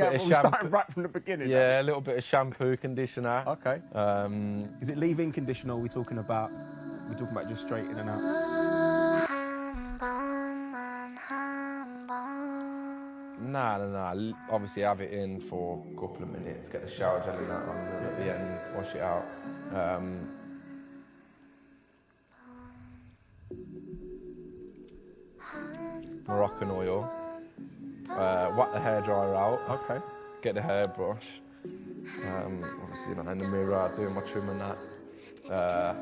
yeah, well, we started right from the beginning. Yeah, a little bit of shampoo, conditioner. Okay. Um, Is it leave-in conditioner? we're we talking about? We're talking about just straight in and out. Nah, nah, nah. Obviously, have it in for a couple of minutes. Get the shower gel in that on at the end. Wash it out. Um, Moroccan oil. Uh, whack the hairdryer out. Okay. get the hairbrush. Um, obviously, like in the mirror, doing my trim and that. Uh,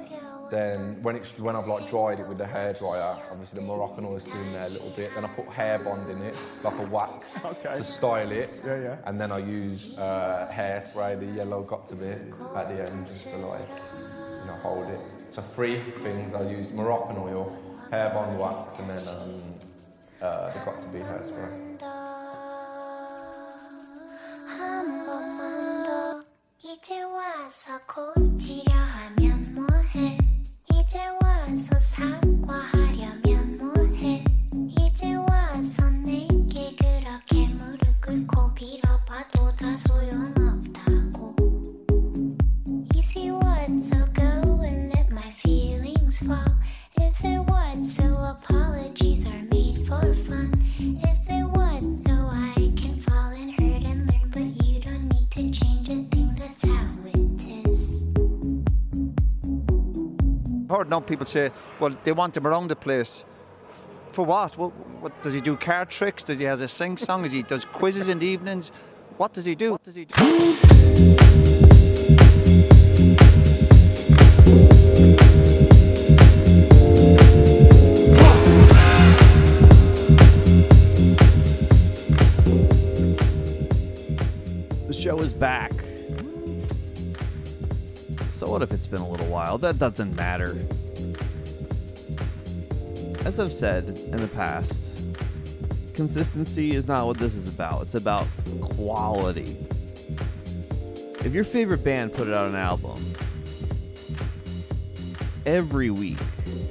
then when it's when I've like dried it with the hairdryer, obviously the Moroccan oil's still in there a little bit. Then I put hair bond in it, like a wax, Okay. to style it. Yeah, yeah. And then I use uh, hairspray, the yellow got to be at the end, just to like, you know, hold it. So three things I use: Moroccan oil, hair bond wax, and then um, uh, the got to be hairspray. 와서 고치려 하면 뭐해? 이제 와서 사 heard now people say, well, they want him around the place. For what? What, what does he do? Card tricks? Does he has a sing song? Does he does quizzes in the evenings? What does he do? What does he do? That doesn't matter. As I've said in the past, consistency is not what this is about. It's about quality. If your favorite band put out an album every week,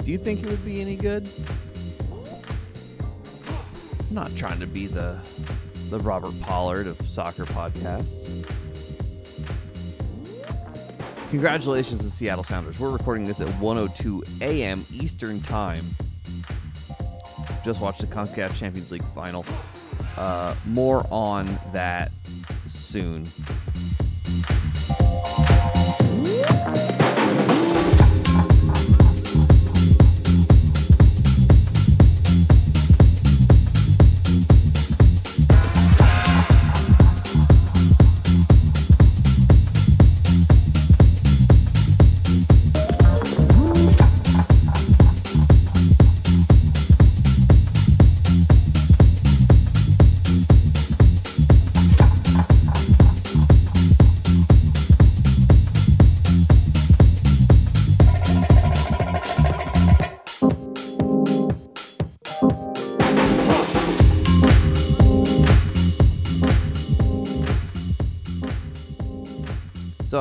do you think it would be any good? I'm not trying to be the the Robert Pollard of soccer podcasts. Congratulations to Seattle Sounders. We're recording this at 102 a.m. Eastern Time. Just watched the CONCACAF Champions League final. Uh, more on that soon.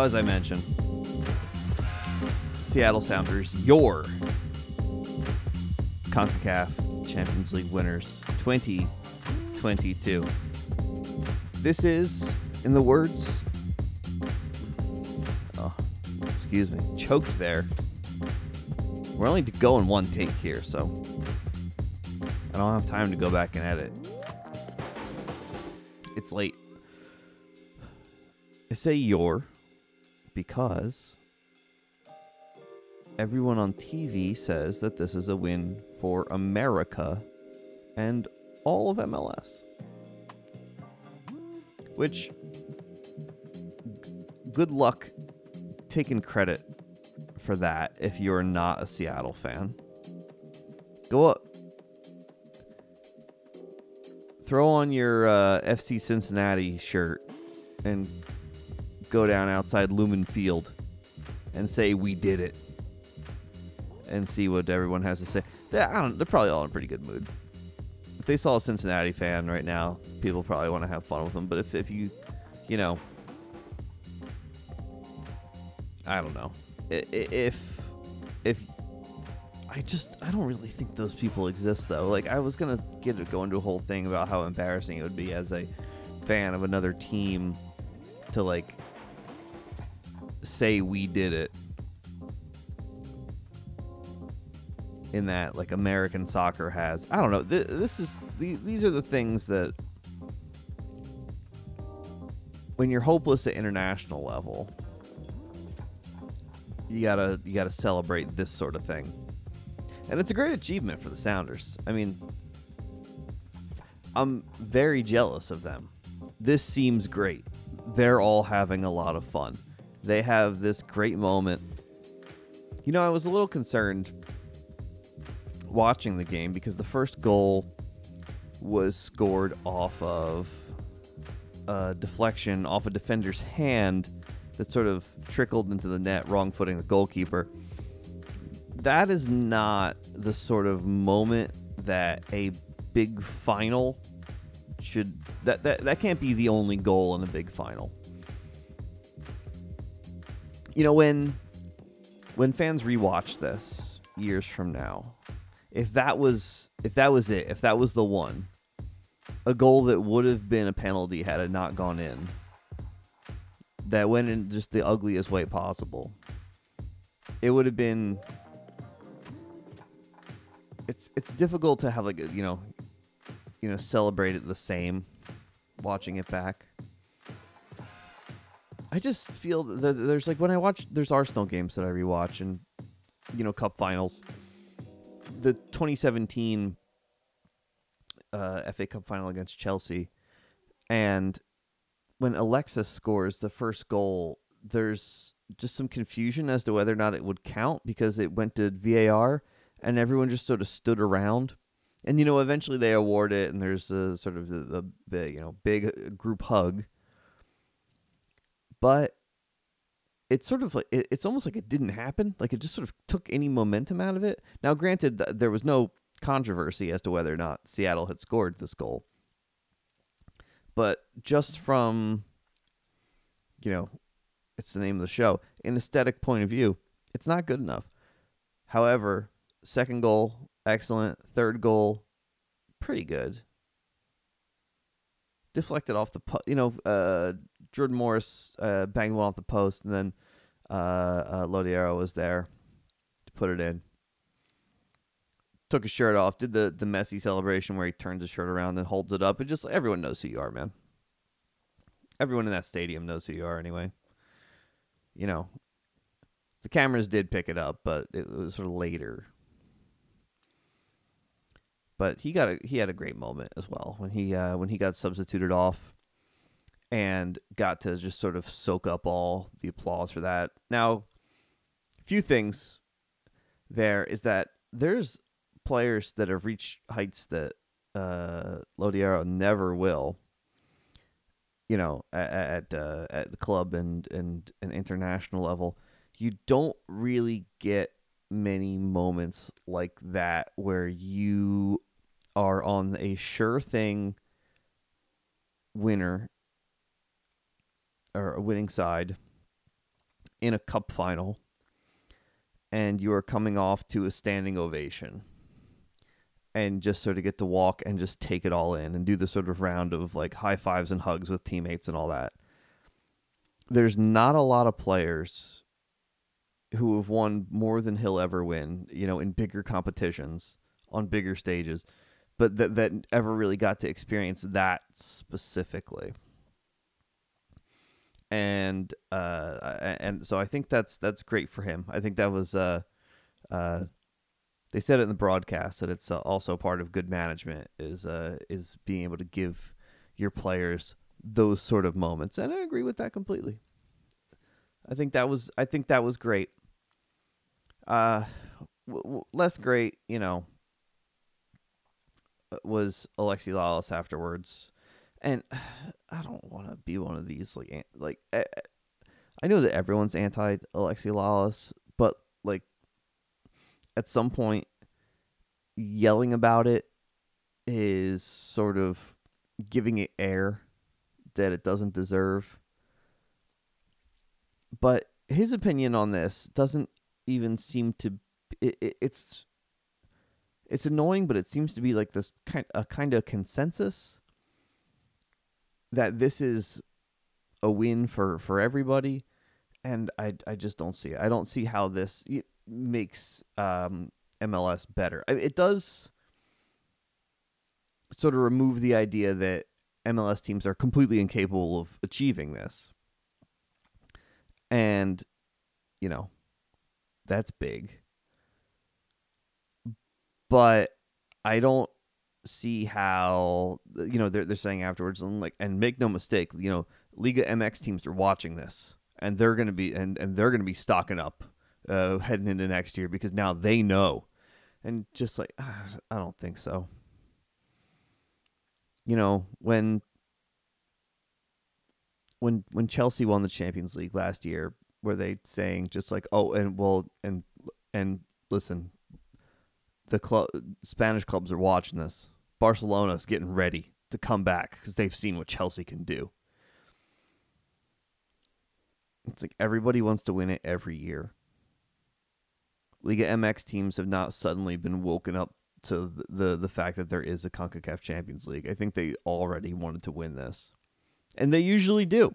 As I mentioned, Seattle Sounders, your CONCACAF Champions League winners 2022. This is, in the words, oh, excuse me, choked there. We're only going one take here, so I don't have time to go back and edit. It's late. I say your because everyone on TV says that this is a win for America and all of MLS. Which, good luck taking credit for that if you're not a Seattle fan. Go up. Throw on your uh, FC Cincinnati shirt and go down outside Lumen Field and say we did it, and see what everyone has to say. They, I don't. They're probably all in a pretty good mood. If they saw a Cincinnati fan right now, people probably want to have fun with them. But if if you, you know, I don't know, if if I just I don't really think those people exist though. Like I was gonna get it go into a whole thing about how embarrassing it would be as a fan of another team to like say we did it in that like American soccer has. I don't know. Th- this is th- these are the things that when you're hopeless at international level, you gotta you gotta celebrate this sort of thing, and it's a great achievement for the Sounders. I mean, I'm very jealous of them. This seems great. They're all having a lot of fun. They have this great moment. You know, I was a little concerned watching the game because the first goal was scored off of a deflection off a defender's hand that sort of trickled into the net, wrong footing the goalkeeper. That is not the sort of moment that a big final should that that, that can't be the only goal in a big final. You know when when fans rewatch this years from now, if that was if that was it, if that was the one, a goal that would have been a penalty had it not gone in, that went in just the ugliest way possible, it would have been. It's it's difficult to have like you know, you know celebrate it the same, watching it back. I just feel that there's like when I watch there's Arsenal games that I rewatch and you know cup finals. The 2017 uh, FA Cup final against Chelsea, and when Alexis scores the first goal, there's just some confusion as to whether or not it would count because it went to VAR and everyone just sort of stood around. And you know, eventually they award it, and there's a sort of the, the big, you know, big group hug. But it's sort of like it, it's almost like it didn't happen. Like it just sort of took any momentum out of it. Now, granted, th- there was no controversy as to whether or not Seattle had scored this goal, but just from you know, it's the name of the show. An aesthetic point of view, it's not good enough. However, second goal, excellent. Third goal, pretty good. Deflected off the, you know, uh, Jordan Morris uh, banged one off the post, and then uh, uh, Lodeiro was there to put it in. Took his shirt off, did the the messy celebration where he turns his shirt around and holds it up, and just everyone knows who you are, man. Everyone in that stadium knows who you are, anyway. You know, the cameras did pick it up, but it was sort of later. But he got a he had a great moment as well when he uh, when he got substituted off and got to just sort of soak up all the applause for that. Now, a few things there is that there's players that have reached heights that uh, Lodeiro never will. You know, at at, uh, at the club and and an international level, you don't really get many moments like that where you are on a sure thing winner or a winning side in a cup final and you are coming off to a standing ovation and just sort of get to walk and just take it all in and do the sort of round of like high fives and hugs with teammates and all that. There's not a lot of players who have won more than he'll ever win, you know, in bigger competitions on bigger stages, but that that ever really got to experience that specifically and uh, and so I think that's that's great for him. I think that was uh, uh, they said it in the broadcast that it's uh, also part of good management is uh, is being able to give your players those sort of moments, and I agree with that completely. I think that was I think that was great. Uh, w- w- less great, you know, was Alexi Lalas afterwards and I don't want to be one of these like like eh, I know that everyone's anti Alexi Lalas, but like at some point yelling about it is sort of giving it air that it doesn't deserve. But his opinion on this doesn't even seem to it, it, it's it's annoying, but it seems to be like this kind a kind of consensus that this is a win for for everybody, and I I just don't see it. I don't see how this makes um, MLS better. It does sort of remove the idea that MLS teams are completely incapable of achieving this, and you know that's big. But I don't see how you know they're they're saying afterwards and like and make no mistake, you know, Liga MX teams are watching this and they're gonna be and, and they're gonna be stocking up uh, heading into next year because now they know, and just like I don't think so. You know when when when Chelsea won the Champions League last year, were they saying just like oh and well and and listen, the club Spanish clubs are watching this. Barcelona's getting ready to come back because they've seen what Chelsea can do. It's like everybody wants to win it every year. Liga MX teams have not suddenly been woken up to the, the, the fact that there is a CONCACAF Champions League. I think they already wanted to win this. And they usually do.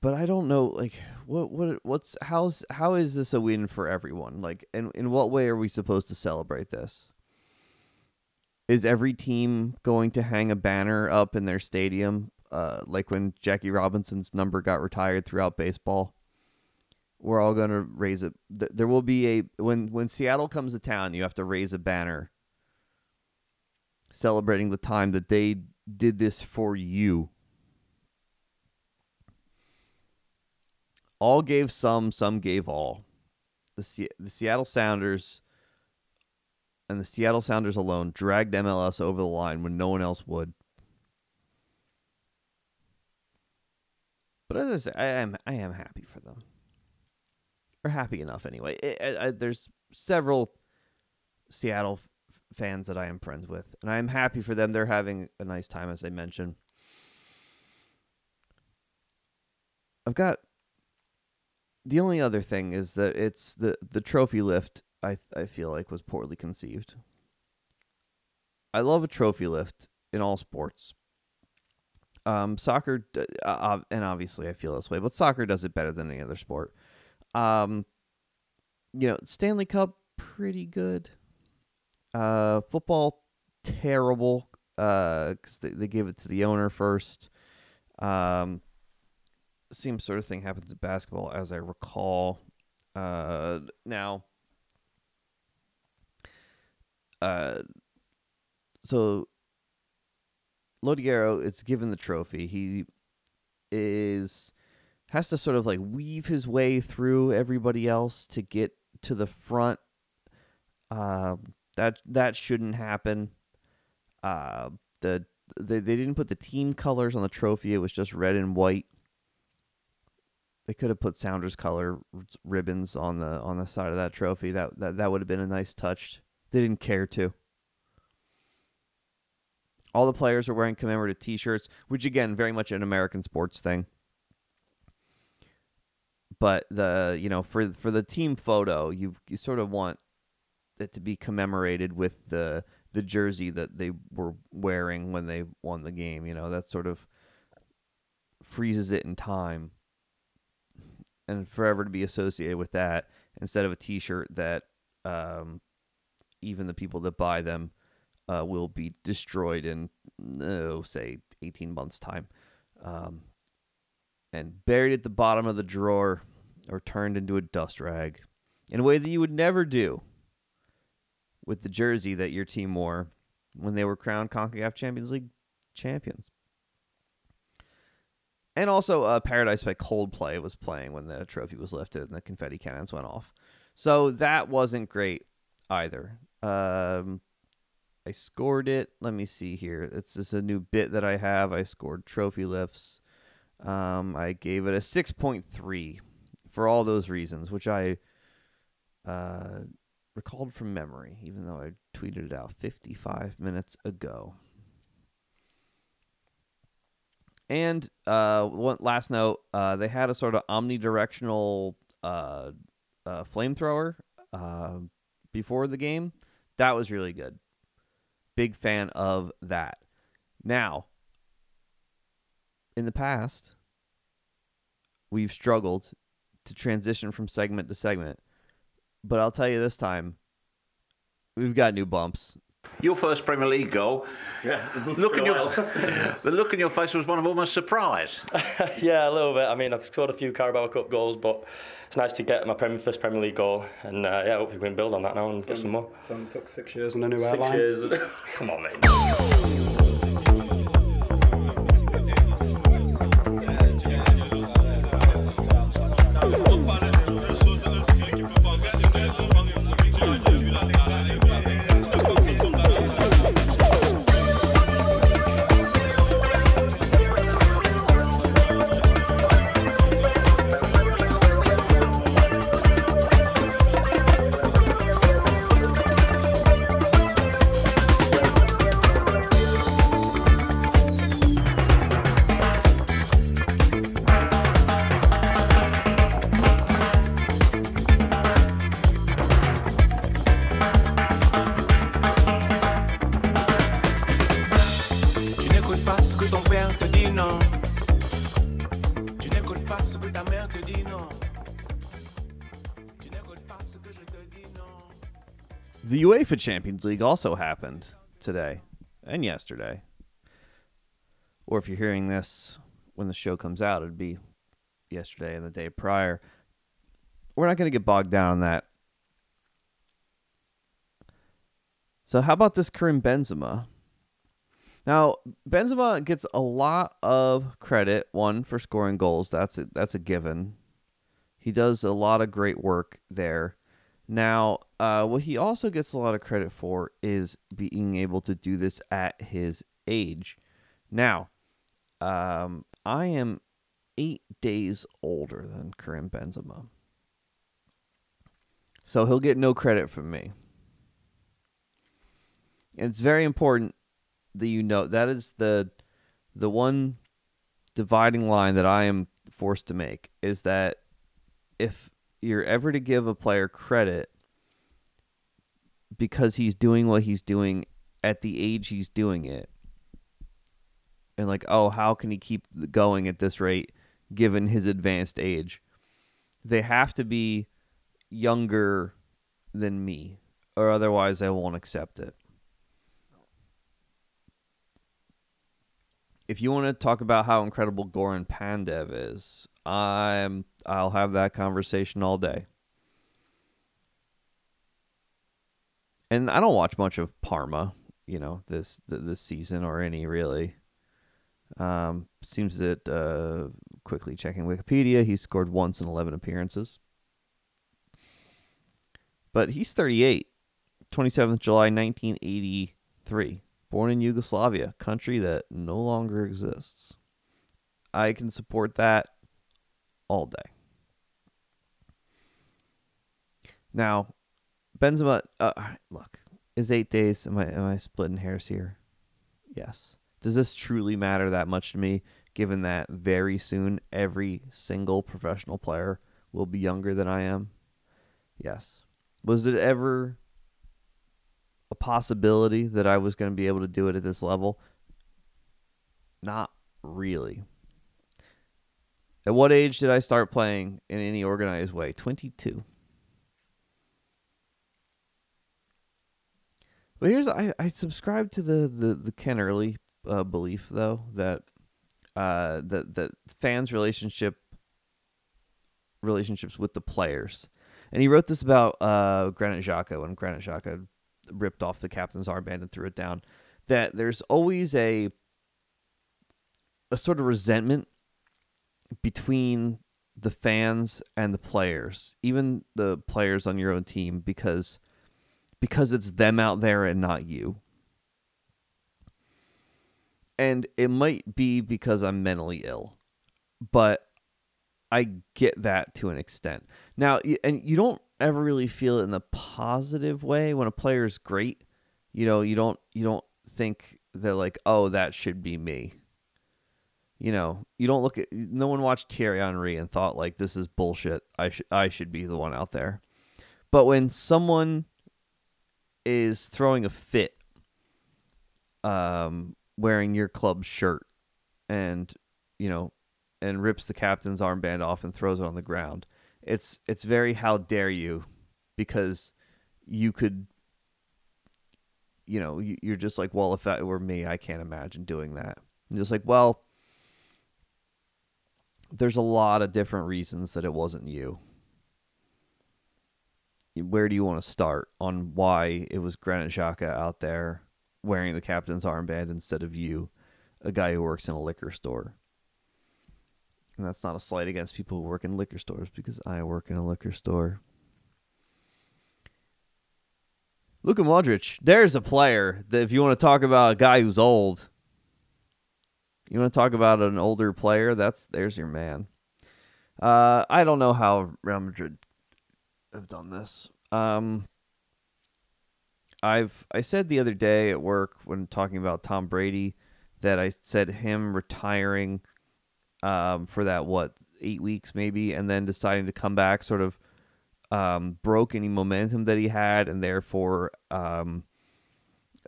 But I don't know like what what what's how's how is this a win for everyone? Like in in what way are we supposed to celebrate this? Is every team going to hang a banner up in their stadium uh, like when Jackie Robinson's number got retired throughout baseball? We're all going to raise it. There will be a when when Seattle comes to town, you have to raise a banner celebrating the time that they did this for you. All gave some, some gave all. The Se- the Seattle Sounders and the Seattle Sounders alone dragged MLS over the line when no one else would. But as I say, I am I am happy for them. Or happy enough anyway. I- I- I- there's several Seattle f- fans that I am friends with, and I am happy for them. They're having a nice time, as I mentioned. I've got the only other thing is that it's the the trophy lift. I I feel like was poorly conceived. I love a trophy lift in all sports. Um, soccer, uh, and obviously I feel this way, but soccer does it better than any other sport. Um, you know, Stanley Cup pretty good. Uh, football terrible. Uh, cause they, they gave it to the owner first. Um, same sort of thing happens in basketball, as I recall. Uh, now, uh, so Lodeiro is given the trophy. He is has to sort of like weave his way through everybody else to get to the front. Um, that that shouldn't happen. Uh, the they they didn't put the team colors on the trophy. It was just red and white. They could have put Sounders color ribbons on the on the side of that trophy. That that that would have been a nice touch. They didn't care to. All the players are wearing commemorative T-shirts, which again, very much an American sports thing. But the you know for for the team photo, you you sort of want it to be commemorated with the the jersey that they were wearing when they won the game. You know that sort of freezes it in time, and forever to be associated with that instead of a T-shirt that um, even the people that buy them uh, will be destroyed in, oh, say, 18 months' time. Um, and buried at the bottom of the drawer or turned into a dust rag in a way that you would never do with the jersey that your team wore when they were crowned CONCACAF Champions League champions. And also, uh, Paradise by Coldplay was playing when the trophy was lifted and the confetti cannons went off. So that wasn't great either. Um, I scored it. Let me see here. It's just a new bit that I have. I scored trophy lifts. Um, I gave it a 6.3 for all those reasons, which I uh, recalled from memory, even though I tweeted it out 55 minutes ago. And uh, one last note: uh, they had a sort of omnidirectional uh, uh, flamethrower uh, before the game. That was really good. Big fan of that. Now, in the past, we've struggled to transition from segment to segment. But I'll tell you this time, we've got new bumps. Your first Premier League goal. Yeah. Look in your, the look in your face was one of almost surprise. yeah, a little bit. I mean, I've scored a few Carabao Cup goals, but it's nice to get my Premier, first Premier League goal, and uh, yeah, hopefully we can build on that now and get some more. It took six years and a new Six airline. years. Come on, mate. The UEFA Champions League also happened today and yesterday. Or if you're hearing this when the show comes out, it'd be yesterday and the day prior. We're not going to get bogged down on that. So, how about this Karim Benzema? Now, Benzema gets a lot of credit, one for scoring goals. That's a, that's a given. He does a lot of great work there. Now, uh, what he also gets a lot of credit for is being able to do this at his age. Now, um, I am eight days older than Karim Benzema. So he'll get no credit from me. And it's very important that you know that is the the one dividing line that I am forced to make is that if you're ever to give a player credit because he's doing what he's doing at the age he's doing it. And like oh how can he keep going at this rate given his advanced age? They have to be younger than me or otherwise I won't accept it if you want to talk about how incredible Goran Pandev is, I'm I'll have that conversation all day. And I don't watch much of Parma, you know, this th- this season or any really. Um, seems that uh, quickly checking Wikipedia, he scored once in 11 appearances. But he's 38, 27th July 1983 born in Yugoslavia, country that no longer exists. I can support that all day. Now, Benzema, uh, look, is eight days? Am I am I splitting hairs here? Yes. Does this truly matter that much to me? Given that very soon every single professional player will be younger than I am. Yes. Was it ever a possibility that I was going to be able to do it at this level? Not really. At what age did I start playing in any organized way? 22. But here's I, I subscribe to the the, the Ken Early uh, belief though that uh, that that fans relationship relationships with the players, and he wrote this about uh, Granit Xhaka when Granit Xhaka ripped off the captain's armband and threw it down. That there's always a a sort of resentment between the fans and the players, even the players on your own team, because because it's them out there and not you. And it might be because I'm mentally ill, but I get that to an extent. Now, and you don't ever really feel it in the positive way when a player is great. You know, you don't you don't think that like, oh, that should be me. You know, you don't look at no one watched Thierry Henry and thought like this is bullshit. I should I should be the one out there. But when someone is throwing a fit um, wearing your club's shirt and you know and rips the captain's armband off and throws it on the ground. It's it's very how dare you because you could you know you- you're just like well if that were me I can't imagine doing that. And just like well there's a lot of different reasons that it wasn't you. Where do you want to start on why it was Granit Xhaka out there wearing the captain's armband instead of you, a guy who works in a liquor store? And that's not a slight against people who work in liquor stores because I work in a liquor store. Luka Modric, there's a player that if you want to talk about a guy who's old, you want to talk about an older player, that's there's your man. Uh, I don't know how Real Madrid have done this. Um, I've I said the other day at work when talking about Tom Brady that I said him retiring um, for that what eight weeks maybe, and then deciding to come back sort of um, broke any momentum that he had, and therefore um,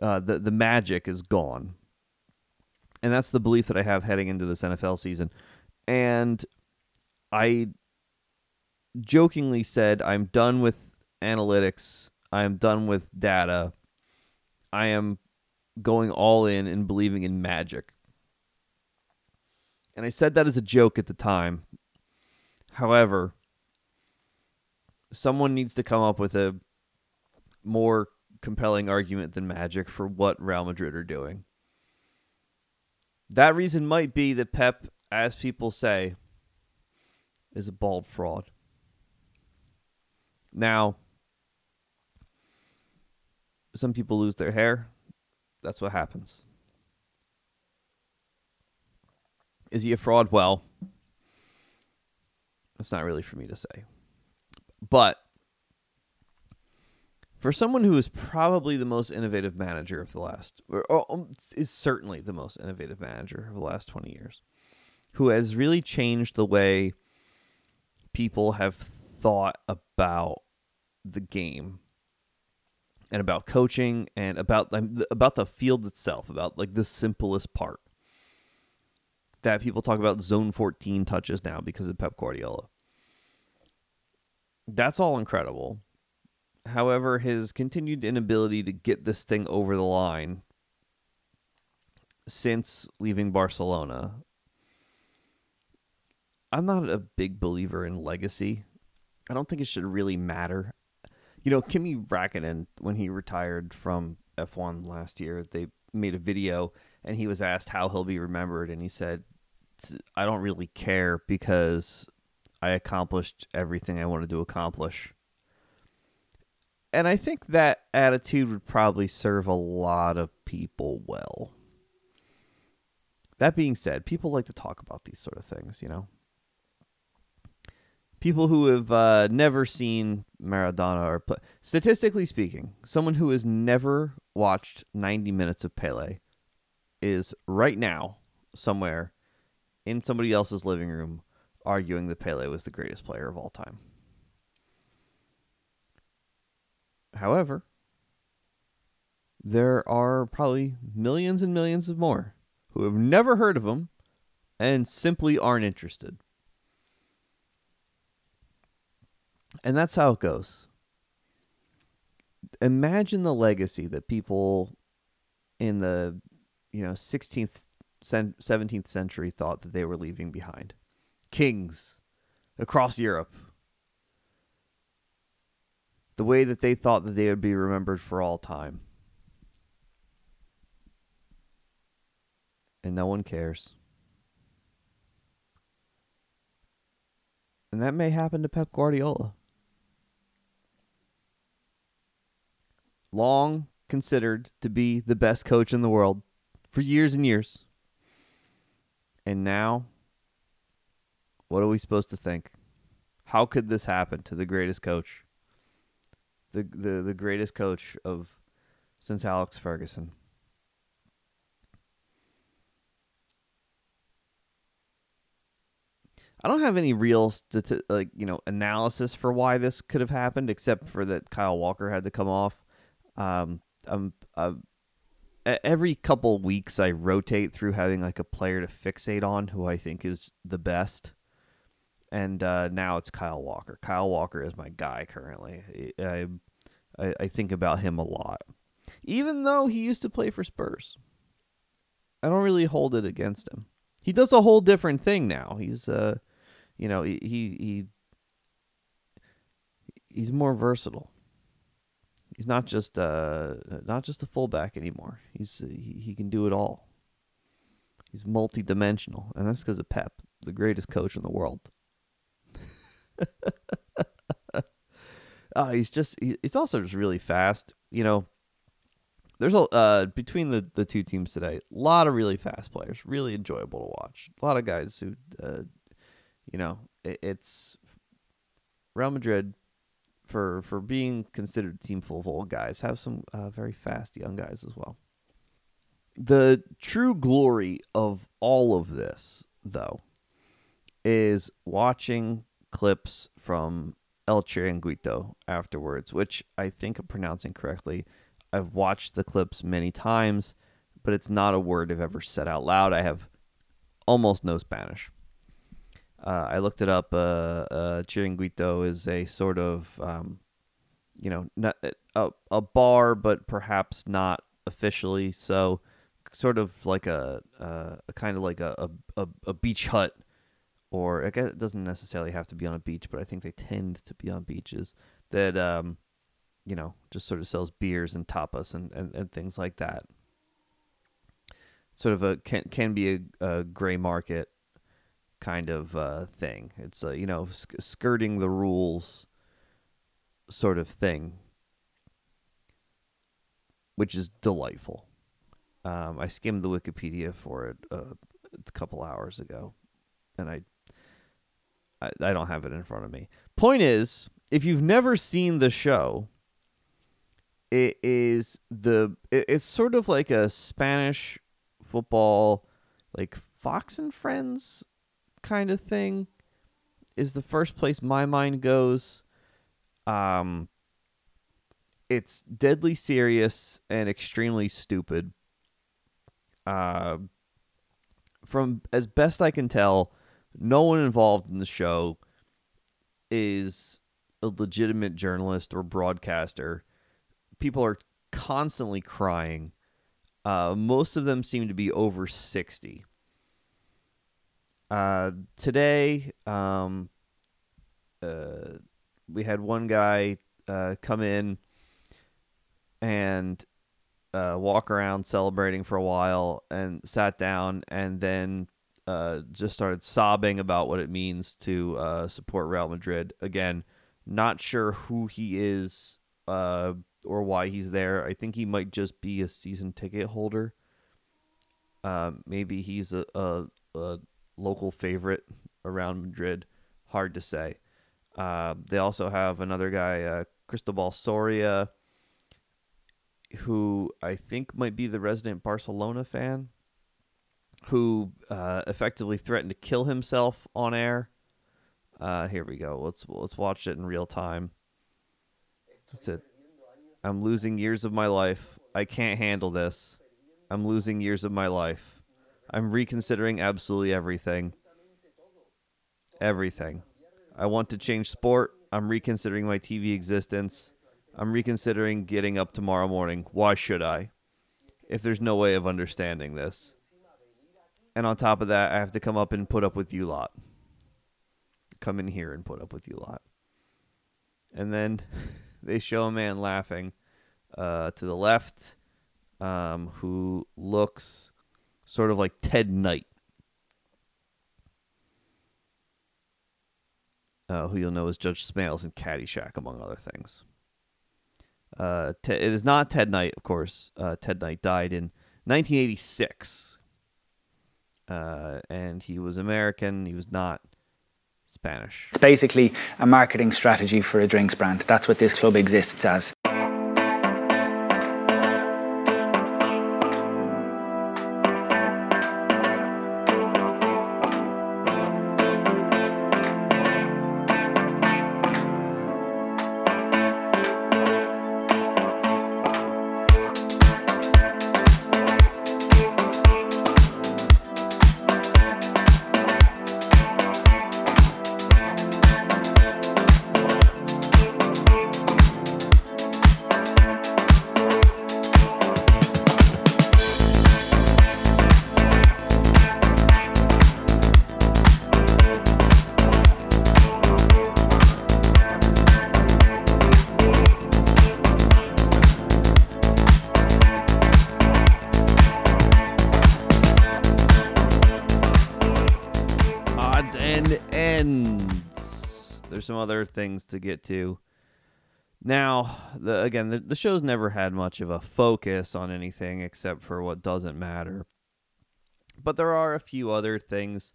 uh, the the magic is gone. And that's the belief that I have heading into this NFL season. And I jokingly said, I'm done with analytics. I am done with data. I am going all in and believing in magic. And I said that as a joke at the time. However, someone needs to come up with a more compelling argument than magic for what Real Madrid are doing. That reason might be that Pep, as people say, is a bald fraud. Now, some people lose their hair. That's what happens. Is he a fraud? Well, that's not really for me to say. But for someone who is probably the most innovative manager of the last, or, or um, is certainly the most innovative manager of the last 20 years, who has really changed the way people have thought about the game and about coaching and about about the field itself, about like the simplest part. That people talk about zone 14 touches now because of Pep Guardiola. That's all incredible. However, his continued inability to get this thing over the line since leaving Barcelona. I'm not a big believer in legacy. I don't think it should really matter. You know, Kimi Räikkönen, when he retired from F1 last year, they made a video and he was asked how he'll be remembered. And he said, I don't really care because I accomplished everything I wanted to accomplish. And I think that attitude would probably serve a lot of people well. That being said, people like to talk about these sort of things, you know? People who have uh, never seen Maradona or play. Statistically speaking, someone who has never watched 90 minutes of Pele is right now somewhere in somebody else's living room arguing that Pele was the greatest player of all time. However, there are probably millions and millions of more who have never heard of him and simply aren't interested. And that's how it goes. Imagine the legacy that people in the, you know, 16th, 17th century thought that they were leaving behind. Kings across Europe. The way that they thought that they would be remembered for all time. And no one cares. And that may happen to Pep Guardiola. Long considered to be the best coach in the world for years and years. And now, what are we supposed to think? How could this happen to the greatest coach? The the, the greatest coach of since Alex Ferguson. I don't have any real stati- like you know analysis for why this could have happened, except for that Kyle Walker had to come off. Um, I'm, i e- every couple weeks I rotate through having like a player to fixate on who I think is the best. And uh, now it's Kyle Walker. Kyle Walker is my guy currently. I, I I think about him a lot, even though he used to play for Spurs. I don't really hold it against him. He does a whole different thing now. He's uh, you know, he he, he he's more versatile. He's not just uh not just a fullback anymore. He's he, he can do it all. He's multi-dimensional, and that's because of Pep, the greatest coach in the world. uh, he's just he, he's also just really fast. You know, there's a uh between the the two teams today, a lot of really fast players, really enjoyable to watch. A lot of guys who uh you know, it, it's Real Madrid for for being considered a team full of old guys have some uh, very fast young guys as well. The true glory of all of this, though, is watching clips from El Chiringuito afterwards, which I think I'm pronouncing correctly. I've watched the clips many times, but it's not a word I've ever said out loud. I have almost no Spanish. Uh, I looked it up. Uh, uh, Chiringuito is a sort of, um, you know, not, a, a bar, but perhaps not officially so. Sort of like a, uh, a kind of like a, a, a beach hut, or I guess it doesn't necessarily have to be on a beach, but I think they tend to be on beaches that, um, you know, just sort of sells beers and tapas and, and, and things like that. Sort of a can can be a, a gray market kind of uh, thing. It's a you know sk- skirting the rules sort of thing, which is delightful. Um, I skimmed the Wikipedia for it uh, a couple hours ago, and I, I I don't have it in front of me. Point is, if you've never seen the show, it is the it, it's sort of like a Spanish football, like Fox and Friends kind of thing is the first place my mind goes. Um, it's deadly serious and extremely stupid. Uh, from as best I can tell, no one involved in the show is a legitimate journalist or broadcaster. People are constantly crying. Uh, most of them seem to be over 60. Uh, today, um, uh, we had one guy uh, come in and uh, walk around celebrating for a while and sat down and then uh, just started sobbing about what it means to uh, support Real Madrid. Again, not sure who he is uh, or why he's there. I think he might just be a season ticket holder. Maybe he's a, a, a local favorite around Madrid. Hard to say. Uh, they also have another guy, uh, Cristobal Soria, who I think might be the resident Barcelona fan, who uh, effectively threatened to kill himself on air. Uh, here we go. Let's let's watch it in real time. That's it. I'm losing years of my life. I can't handle this. I'm losing years of my life. I'm reconsidering absolutely everything. Everything. I want to change sport. I'm reconsidering my TV existence. I'm reconsidering getting up tomorrow morning. Why should I? If there's no way of understanding this. And on top of that, I have to come up and put up with you lot. Come in here and put up with you lot. And then they show a man laughing uh, to the left um, who looks sort of like Ted Knight. Uh, who you'll know as Judge Smails in Caddyshack, among other things. Uh, Te- it is not Ted Knight, of course. Uh, Ted Knight died in 1986. Uh, and he was American. He was not Spanish. It's basically a marketing strategy for a drinks brand. That's what this club exists as. There's some other things to get to. Now, the, again, the, the show's never had much of a focus on anything except for what doesn't matter. But there are a few other things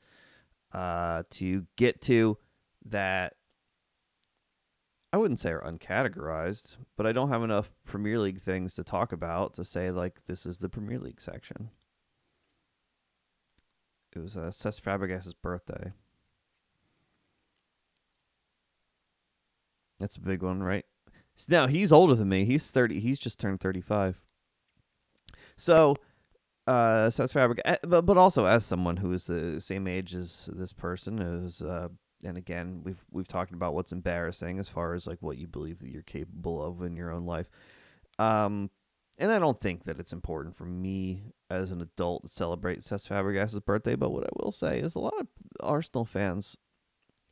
uh, to get to that I wouldn't say are uncategorized, but I don't have enough Premier League things to talk about to say, like, this is the Premier League section. It was uh, Cesc Fabregas's birthday. That's a big one, right? Now he's older than me. He's thirty. He's just turned thirty-five. So, uh, Cesc Fabregas, eh, but but also as someone who is the same age as this person is, uh, and again, we've we've talked about what's embarrassing as far as like what you believe that you're capable of in your own life. Um, and I don't think that it's important for me as an adult to celebrate Cesc Fabregas' birthday. But what I will say is a lot of Arsenal fans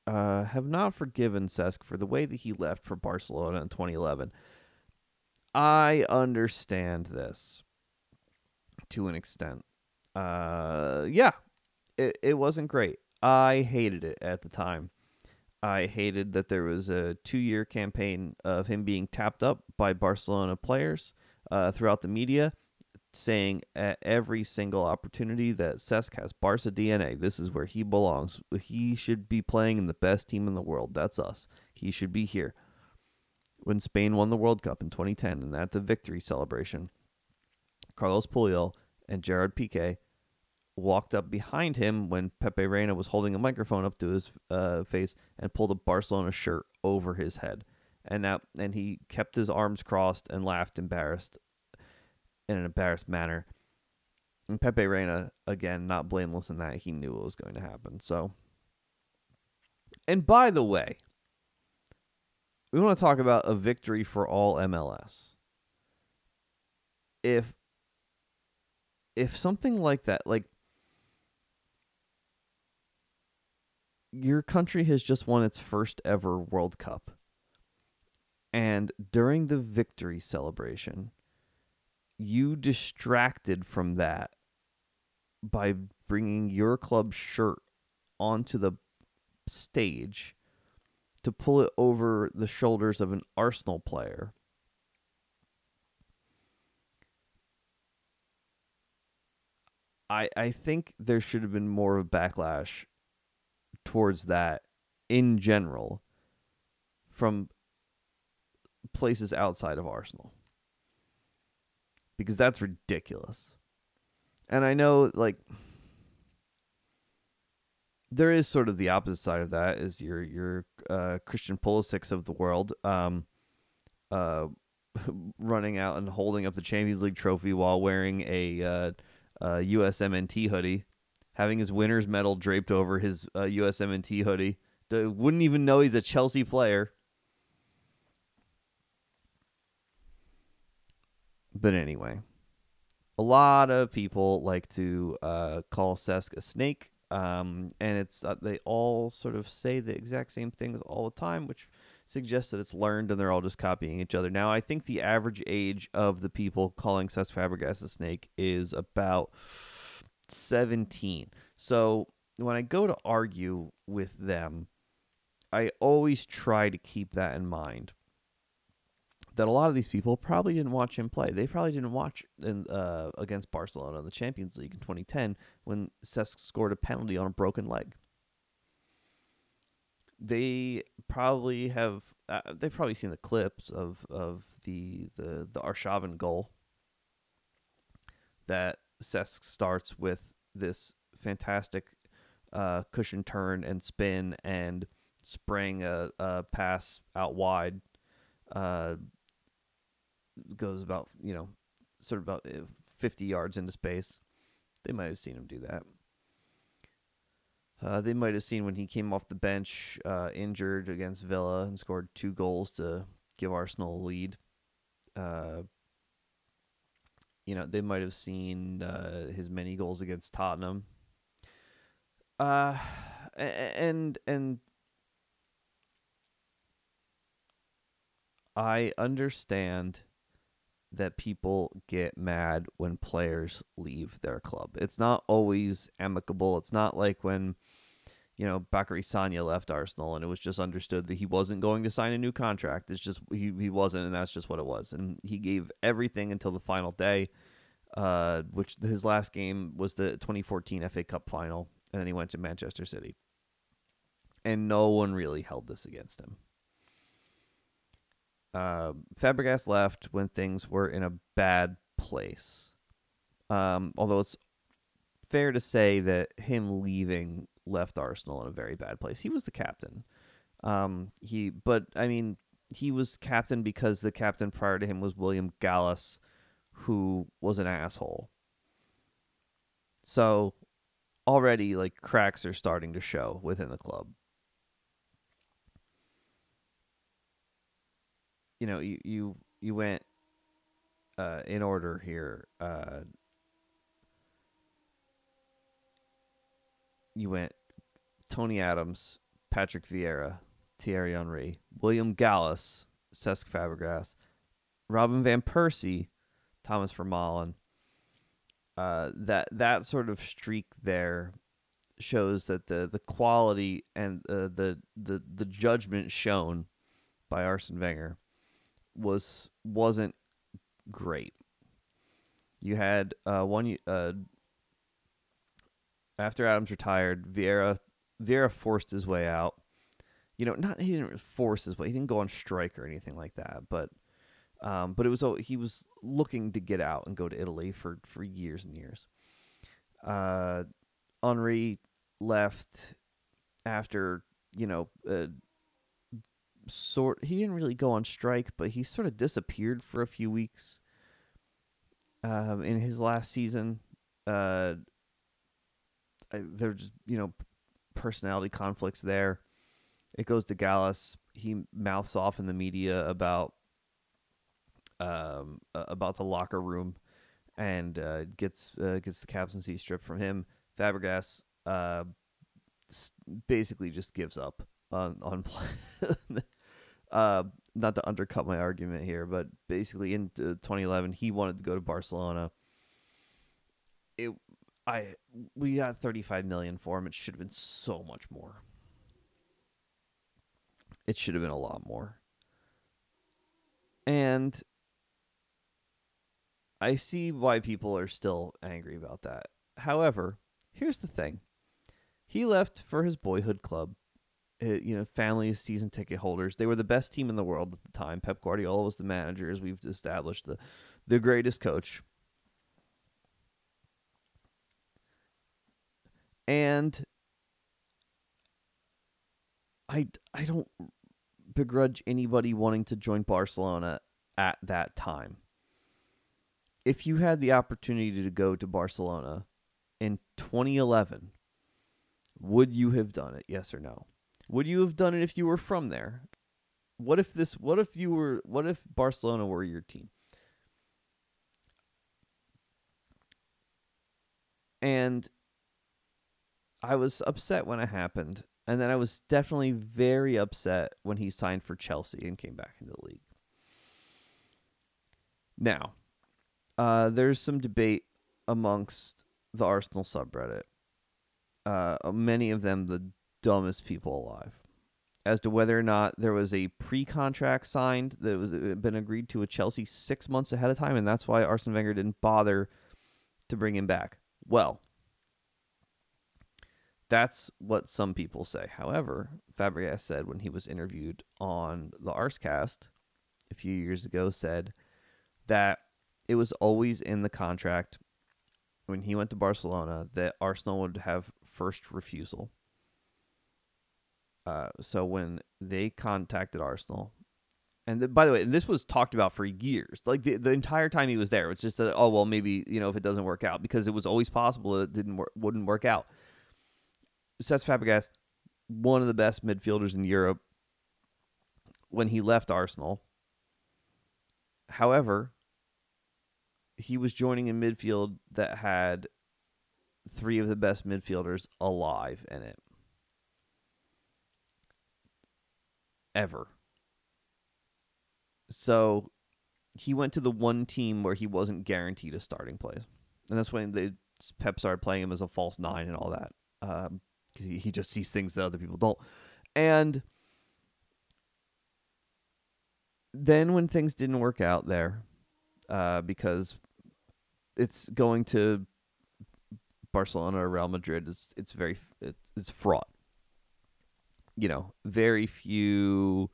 uh, have not forgiven Cesc for the way that he left for Barcelona in 2011. I understand this to an extent. Uh, yeah, it, it wasn't great. I hated it at the time. I hated that there was a two year campaign of him being tapped up by Barcelona players uh, throughout the media, saying at every single opportunity that Cesc has Barca DNA. This is where he belongs. He should be playing in the best team in the world. That's us. He should be here. When Spain won the World Cup in 2010 and at the victory celebration, Carlos Puyol and Gerard Piqué walked up behind him when Pepe Reina was holding a microphone up to his uh, face and pulled a Barcelona shirt over his head. And now, and he kept his arms crossed and laughed, embarrassed, in an embarrassed manner. And Pepe Reina, again, not blameless in that he knew what was going to happen. So, and by the way, we want to talk about a victory for all MLS. If if something like that, like your country has just won its first ever World Cup. And during the victory celebration, you distracted from that by bringing your club shirt onto the stage to pull it over the shoulders of an Arsenal player. I I think there should have been more of backlash towards that in general from places outside of Arsenal. Because that's ridiculous. And I know like there is sort of the opposite side of that is your your uh, Christian Pulisic of the world um uh running out and holding up the Champions League trophy while wearing a uh, uh, USMNT hoodie, having his winner's medal draped over his uh, USMNT hoodie. D- wouldn't even know he's a Chelsea player. But anyway, a lot of people like to uh, call Cesc a snake, um, and it's uh, they all sort of say the exact same things all the time, which suggests that it's learned and they're all just copying each other. Now, I think the average age of the people calling Cesc Fabregas a snake is about 17. So when I go to argue with them, I always try to keep that in mind. That a lot of these people probably didn't watch him play. They probably didn't watch in, uh, against Barcelona in the Champions League in 2010 when Cesc scored a penalty on a broken leg they probably have uh, they've probably seen the clips of of the the the Arshavin goal that Cesc starts with this fantastic uh, cushion turn and spin and spraying a, a pass out wide uh, goes about you know sort of about uh, 50 yards into space they might have seen him do that uh, they might have seen when he came off the bench uh, injured against Villa and scored two goals to give Arsenal a lead. Uh, you know, they might have seen uh, his many goals against Tottenham. Uh, and and I understand that people get mad when players leave their club. It's not always amicable. It's not like when you know, Bacary Sagna left Arsenal, and it was just understood that he wasn't going to sign a new contract. It's just he he wasn't, and that's just what it was. And he gave everything until the final day, uh, which his last game was the 2014 FA Cup final, and then he went to Manchester City. And no one really held this against him. Uh, Fabregas left when things were in a bad place. Um, although it's fair to say that him leaving left Arsenal in a very bad place. He was the captain. Um, he, but I mean, he was captain because the captain prior to him was William Gallas, who was an asshole. So already, like cracks are starting to show within the club. You know, you you you went uh, in order here. Uh, you went Tony Adams, Patrick Vieira, Thierry Henry, William Gallas, Cesc Fabregas, Robin van Persie, Thomas Vermaelen. Uh, that that sort of streak there shows that the the quality and uh, the the the judgment shown by Arsene Wenger was wasn't great. You had uh, one uh, after Adams retired, Vieira Vieira forced his way out. You know, not he didn't force his way. He didn't go on strike or anything like that. But, um, but it was oh, he was looking to get out and go to Italy for for years and years. Uh, Henry left after you know uh, sort. He didn't really go on strike, but he sort of disappeared for a few weeks. Um, in his last season, uh, there's you know personality conflicts there. It goes to Gallas. He mouths off in the media about um about the locker room and uh, gets uh, gets the captaincy stripped from him. Fabregas uh, basically just gives up on on uh, not to undercut my argument here, but basically in 2011 he wanted to go to Barcelona. It I we got 35 million for him. It should have been so much more. It should have been a lot more. And I see why people are still angry about that. However, here's the thing. He left for his boyhood club. Uh, you know, family season ticket holders. They were the best team in the world at the time. Pep Guardiola was the manager, as we've established, the the greatest coach. and I I don't begrudge anybody wanting to join Barcelona at that time. If you had the opportunity to go to Barcelona in 2011, would you have done it? Yes or no? Would you have done it if you were from there? What if this what if you were what if Barcelona were your team? And I was upset when it happened, and then I was definitely very upset when he signed for Chelsea and came back into the league. Now, uh, there's some debate amongst the Arsenal subreddit. Uh, many of them the dumbest people alive, as to whether or not there was a pre-contract signed that was uh, been agreed to with Chelsea six months ahead of time, and that's why Arsene Wenger didn't bother to bring him back. Well, that's what some people say. However, Fabregas said when he was interviewed on the Arsecast a few years ago, said that it was always in the contract when he went to Barcelona that Arsenal would have first refusal. Uh, so when they contacted Arsenal, and the, by the way, this was talked about for years, like the, the entire time he was there. It's just that oh well, maybe you know if it doesn't work out because it was always possible that it didn't work, wouldn't work out. Cesc Fabregas, one of the best midfielders in Europe when he left Arsenal. However, he was joining a midfield that had three of the best midfielders alive in it. Ever. So he went to the one team where he wasn't guaranteed a starting place. And that's when they Pep started playing him as a false nine and all that. Um, He, he just sees things that other people don't. And then when things didn't work out there, uh, because it's going to Barcelona or Real Madrid, it's it's very it's, it's fraught. You know, very few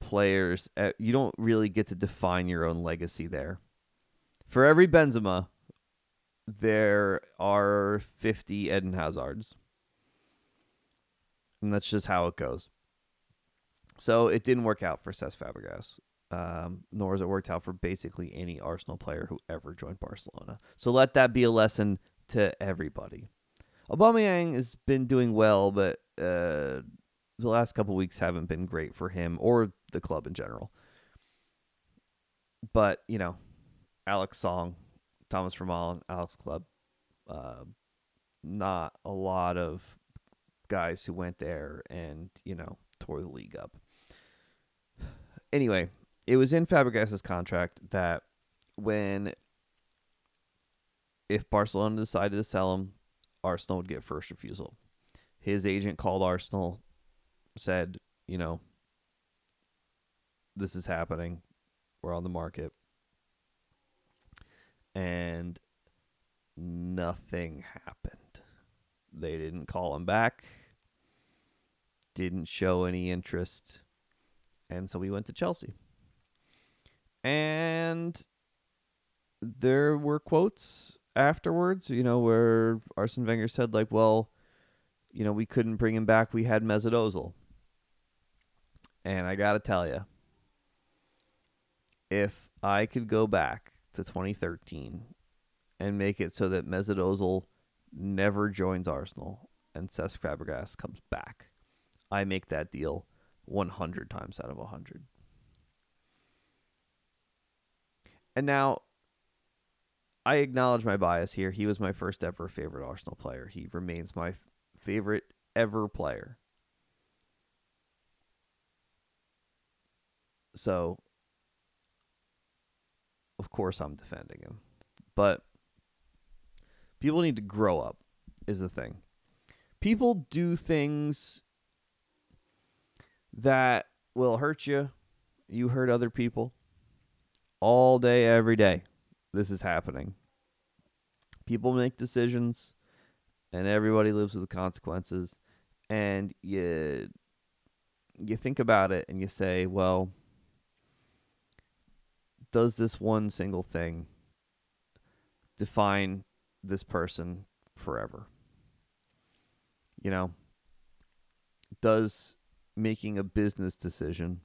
players. Uh, you don't really get to define your own legacy there. For every Benzema, there are 50 Eden Hazards. And that's just how it goes. So it didn't work out for Cesc Fabregas, um, nor has it worked out for basically any Arsenal player who ever joined Barcelona. So let that be a lesson to everybody. Aubameyang has been doing well, but uh, the last couple weeks haven't been great for him or the club in general. But you know, Alex Song, Thomas Vermaelen, Alex Hleb, uh, not a lot of guys who went there and you know tore the league up. Anyway, it was in Fabregas's contract that when if Barcelona decided to sell him, Arsenal would get first refusal. His agent called Arsenal, said, you know, this is happening. We're on the market. And nothing happened. They didn't call him back, didn't show any interest. And so we went to Chelsea. And there were quotes afterwards, you know, where Arsene Wenger said, like, well, you know, we couldn't bring him back. We had Mesut Ozil. And I got to tell you, if I could go back to 2013 and make it so that Mesut Ozil never joins Arsenal and Cesc Fabregas comes back, I make that deal 100 times out of 100. And now, I acknowledge my bias here. He was my first ever favorite Arsenal player. He remains my f- favorite ever player. So, of course, I'm defending him. But people need to grow up, is the thing. People do things that will hurt you. You hurt other people all day, every day. This is happening. People make decisions, and everybody lives with the consequences. And you you think about it, and you say, well, does this one single thing define this person forever? You know, does making a business decision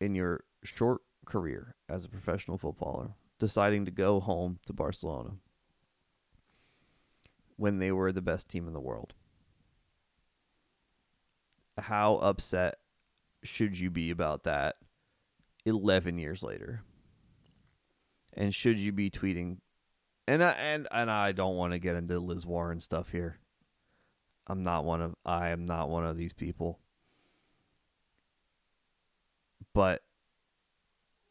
in your short career as a professional footballer, deciding to go home to Barcelona when they were the best team in the world, how upset should you be about that 11 years later? And should you be tweeting and I, and and I don't want to get into Liz Warren stuff here. I'm not one of I am not one of these people. But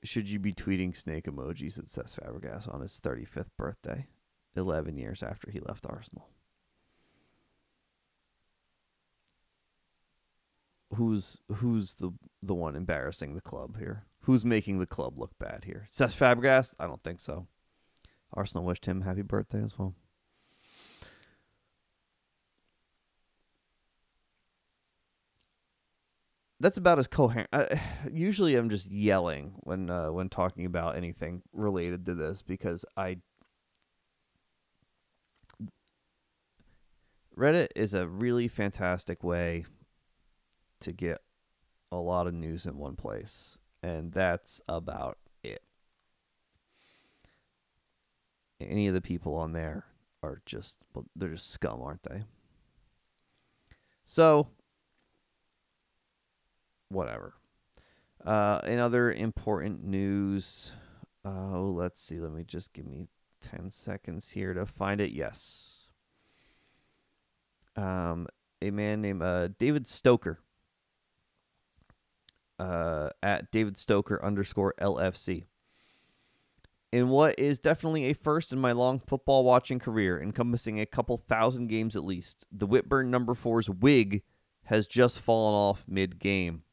should you be tweeting snake emojis at Cesc Fabregas on his 35th birthday, 11 years after he left Arsenal? Who's who's the the one embarrassing the club here? Who's making the club look bad here? Cesc Fabregas? I don't think so. Arsenal wished him happy birthday as well. That's about as coherent. Uh, usually, I'm just yelling when uh, when talking about anything related to this because I Reddit is a really fantastic way to get a lot of news in one place, and that's about it. Any of the people on there are just they're just scum, aren't they? So, whatever. Uh, in other important news, uh, oh, let's see. Let me just give me ten seconds here to find it. Yes. Um, a man named uh, David Stoker uh, at David Stoker underscore LFC In what is definitely a first in my long football watching career, encompassing a couple thousand games at least, the Whitburn number four's wig has just fallen off mid game.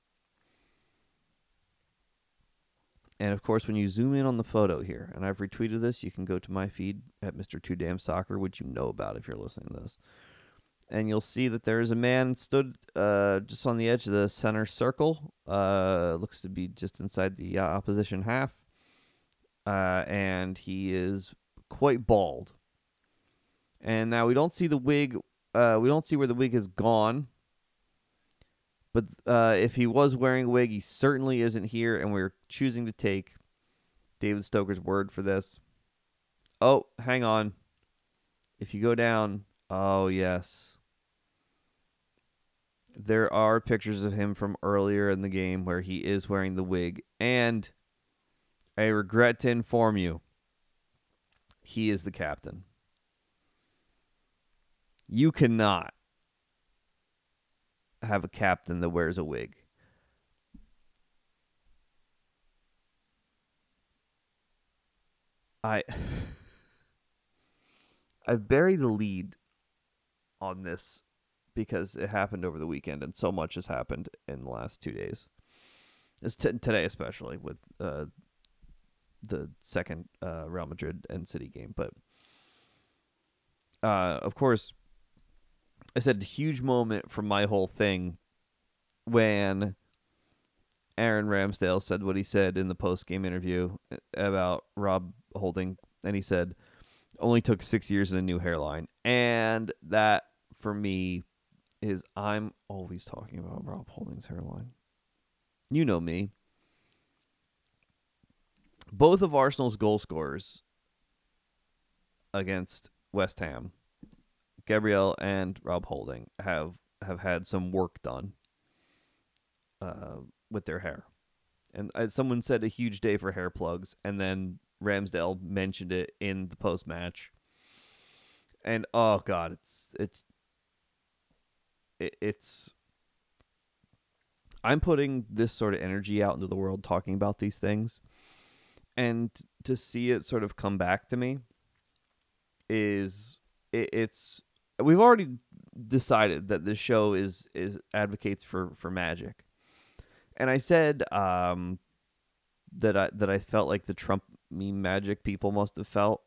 And of course, when you zoom in on the photo here, and I've retweeted this, you can go to my feed at Mr. Too Damn Soccer, which you know about if you're listening to this. And you'll see that there is a man stood uh, just on the edge of the center circle. Uh, looks to be just inside the uh, opposition half. Uh, and he is quite bald. And now we don't see the wig. Uh, we don't see where the wig has gone. But uh, if he was wearing a wig, he certainly isn't here, and we're choosing to take David Stoker's word for this. Oh, hang on. If you go down, oh, yes. There are pictures of him from earlier in the game where he is wearing the wig, and I regret to inform you, he is the captain. You cannot have a captain that wears a wig. I I've buried the lead on this because it happened over the weekend and so much has happened in the last two days. T- today especially with uh, the second uh, Real Madrid and City game, but uh, of course, I said huge moment from my whole thing when Aaron Ramsdale said what he said in the post game interview about Rob Holding, and he said only took six years and a new hairline, and that for me is I'm always talking about Rob Holding's hairline. You know me. Both of Arsenal's goal scorers against West Ham Gabriel and Rob Holding have have had some work done uh, with their hair, and as someone said, a huge day for hair plugs, and then Ramsdale mentioned it in the post match, and oh god, it's it's it, it's. I'm putting this sort of energy out into the world talking about these things, and to see it sort of come back to me is it, it's we've already decided that this show is is advocates for for magic and i said um that i that i felt like the trump meme magic people must have felt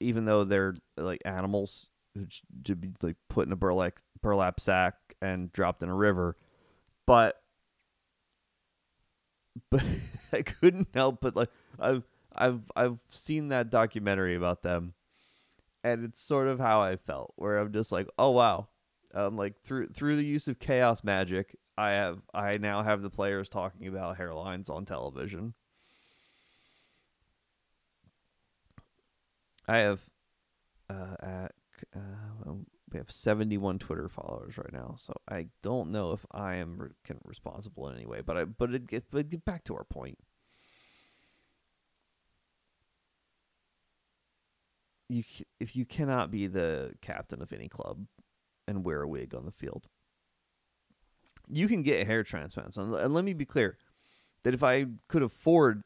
even though they're like animals should be like put in a burlap burlap sack and dropped in a river but but i couldn't help but like i've i've i've seen that documentary about them and it's sort of how I felt, where I'm just like, oh wow, um, like through through the use of chaos magic, I have I now have the players talking about hairlines on television. I have uh, we have 71 Twitter followers right now, so I don't know if I am re- can responsible in any way. But I but it get but get back to our point. you if you cannot be the captain of any club and wear a wig on the field, you can get hair transplants. And let me be clear that if I could afford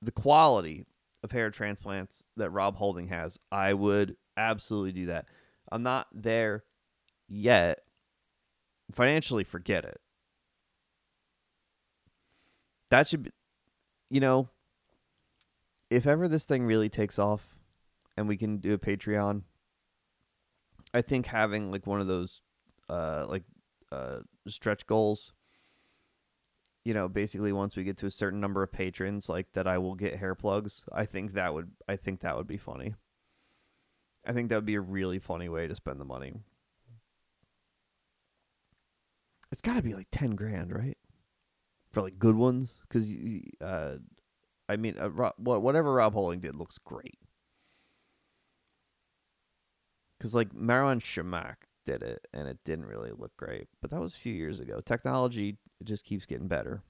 the quality of hair transplants that Rob Holding has, I would absolutely do that. I'm not there yet. Financially, forget it. That should be, you know, if ever this thing really takes off and we can do a Patreon, I think having like one of those uh like uh stretch goals you know, basically once we get to a certain number of patrons, like that I will get hair plugs. I think that would I think that would be funny. I think that would be a really funny way to spend the money. It's got to be like 10 grand, right? For like good ones cuz uh I mean, uh, Rob, whatever Rob Holding did looks great. Because like Marouane Chamakh did it, and it didn't really look great. But that was a few years ago. Technology just keeps getting better.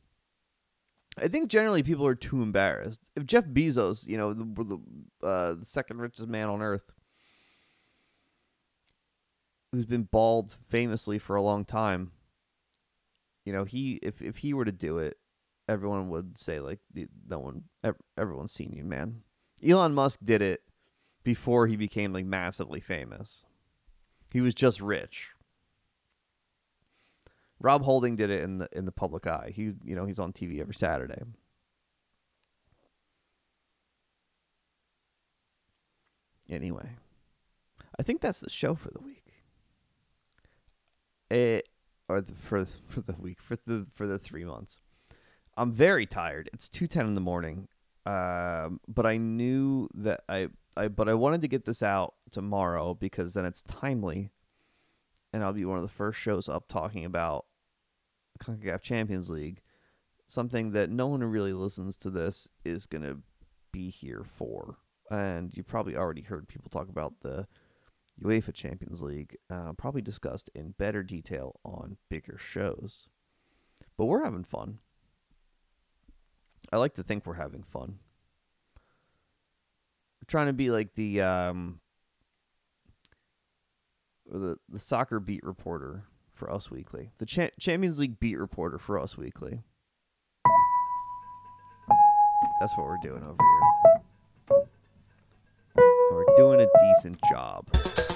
I think generally people are too embarrassed. If Jeff Bezos, you know, the the, uh, the second richest man on earth, who's been bald famously for a long time, you know, he if if he were to do it, everyone would say like, no one, everyone's seen you, man. Elon Musk did it before he became like massively famous. He was just rich. Rob Holding did it in the in the public eye. He you know, he's on TV every Saturday. Anyway, I think that's the show for the week. It or the, for for the week for the for the three months. I'm very tired. It's two ten in the morning, um, but I knew that I I but I wanted to get this out tomorrow because then it's timely, and I'll be one of the first shows up talking about Concacaf Champions League, something that no one who really listens to this is gonna be here for, and you probably already heard people talk about the UEFA Champions League, uh, probably discussed in better detail on bigger shows. But we're having fun. I like to think we're having fun. We're trying to be like the um, the the soccer beat reporter for Us Weekly, the Cha- Champions League beat reporter for Us Weekly. That's what we're doing over here. Decent job.